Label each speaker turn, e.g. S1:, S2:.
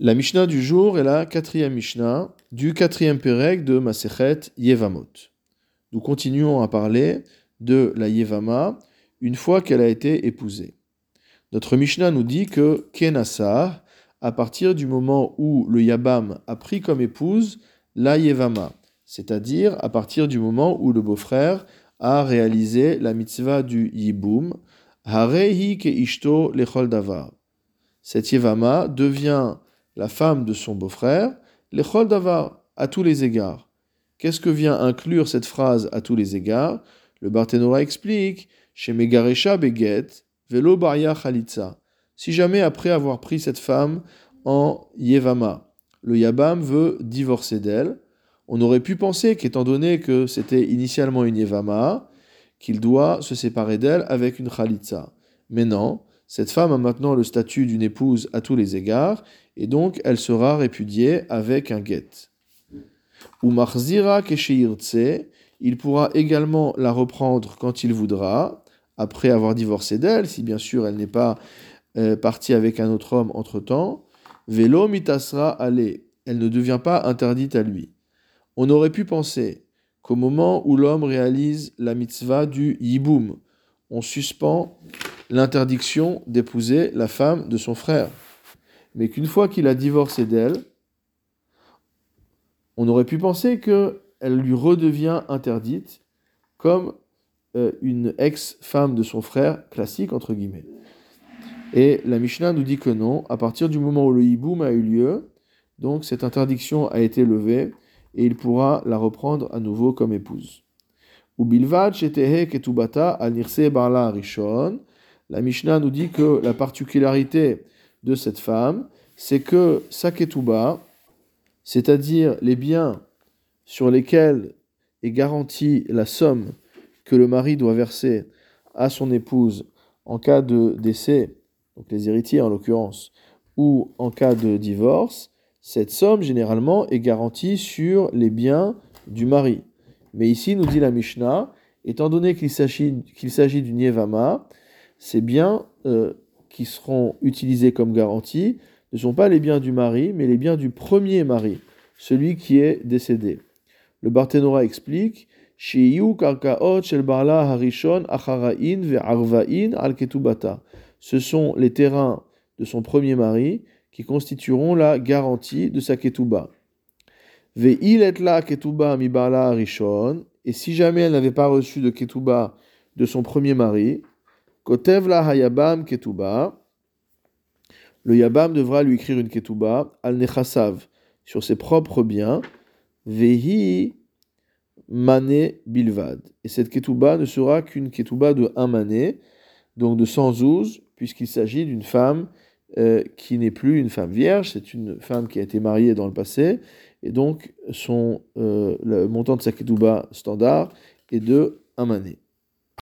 S1: La Mishnah du jour est la quatrième Mishnah du quatrième Pérec de Masechet Yevamot. Nous continuons à parler de la Yevama une fois qu'elle a été épousée. Notre Mishnah nous dit que Kenassar, à partir du moment où le Yabam a pris comme épouse la Yevama, c'est-à-dire à partir du moment où le beau-frère a réalisé la mitzvah du Yibum, Harehi ke ishto lechol davar. Cette Yevama devient la femme de son beau-frère, l'echol davar, à tous les égards. Qu'est-ce que vient inclure cette phrase à tous les égards? Le Barthénora explique chez Megaresha Beget, Velo Baria Khalitza. Si jamais après avoir pris cette femme en Yevama, le Yabam veut divorcer d'elle, on aurait pu penser qu'étant donné que c'était initialement une Yevama, qu'il doit se séparer d'elle avec une Khalitza. Mais non, cette femme a maintenant le statut d'une épouse à tous les égards, et donc elle sera répudiée avec un guet. Ou marzira il pourra également la reprendre quand il voudra, après avoir divorcé d'elle, si bien sûr elle n'est pas euh, partie avec un autre homme entre-temps. Velo mitasra allez, elle ne devient pas interdite à lui. On aurait pu penser qu'au moment où l'homme réalise la mitzvah du yiboum, on suspend l'interdiction d'épouser la femme de son frère. Mais qu'une fois qu'il a divorcé d'elle, on aurait pu penser qu'elle lui redevient interdite comme euh, une ex-femme de son frère, classique entre guillemets. Et la Mishnah nous dit que non, à partir du moment où le hiboum a eu lieu, donc cette interdiction a été levée et il pourra la reprendre à nouveau comme épouse. Al nirse barla la Mishnah nous dit que la particularité de cette femme, c'est que sa c'est-à-dire les biens sur lesquels est garantie la somme que le mari doit verser à son épouse en cas de décès, donc les héritiers en l'occurrence, ou en cas de divorce, cette somme généralement est garantie sur les biens du mari. Mais ici, nous dit la Mishnah, étant donné qu'il s'agit d'une Yevama, ces biens euh, qui seront utilisés comme garantie ne sont pas les biens du mari, mais les biens du premier mari, celui qui est décédé. Le Barthénora explique ce sont les terrains de son premier mari qui constitueront la garantie de sa ketuba. Et si jamais elle n'avait pas reçu de ketuba de son premier mari, Kotev la hayabam ketuba. Le yabam devra lui écrire une ketuba al nechasav sur ses propres biens. Vehi mane bilvad. Et cette ketuba ne sera qu'une ketuba de un mané, donc de 112, puisqu'il s'agit d'une femme euh, qui n'est plus une femme vierge, c'est une femme qui a été mariée dans le passé, et donc son, euh, le montant de sa ketuba standard est de un mané.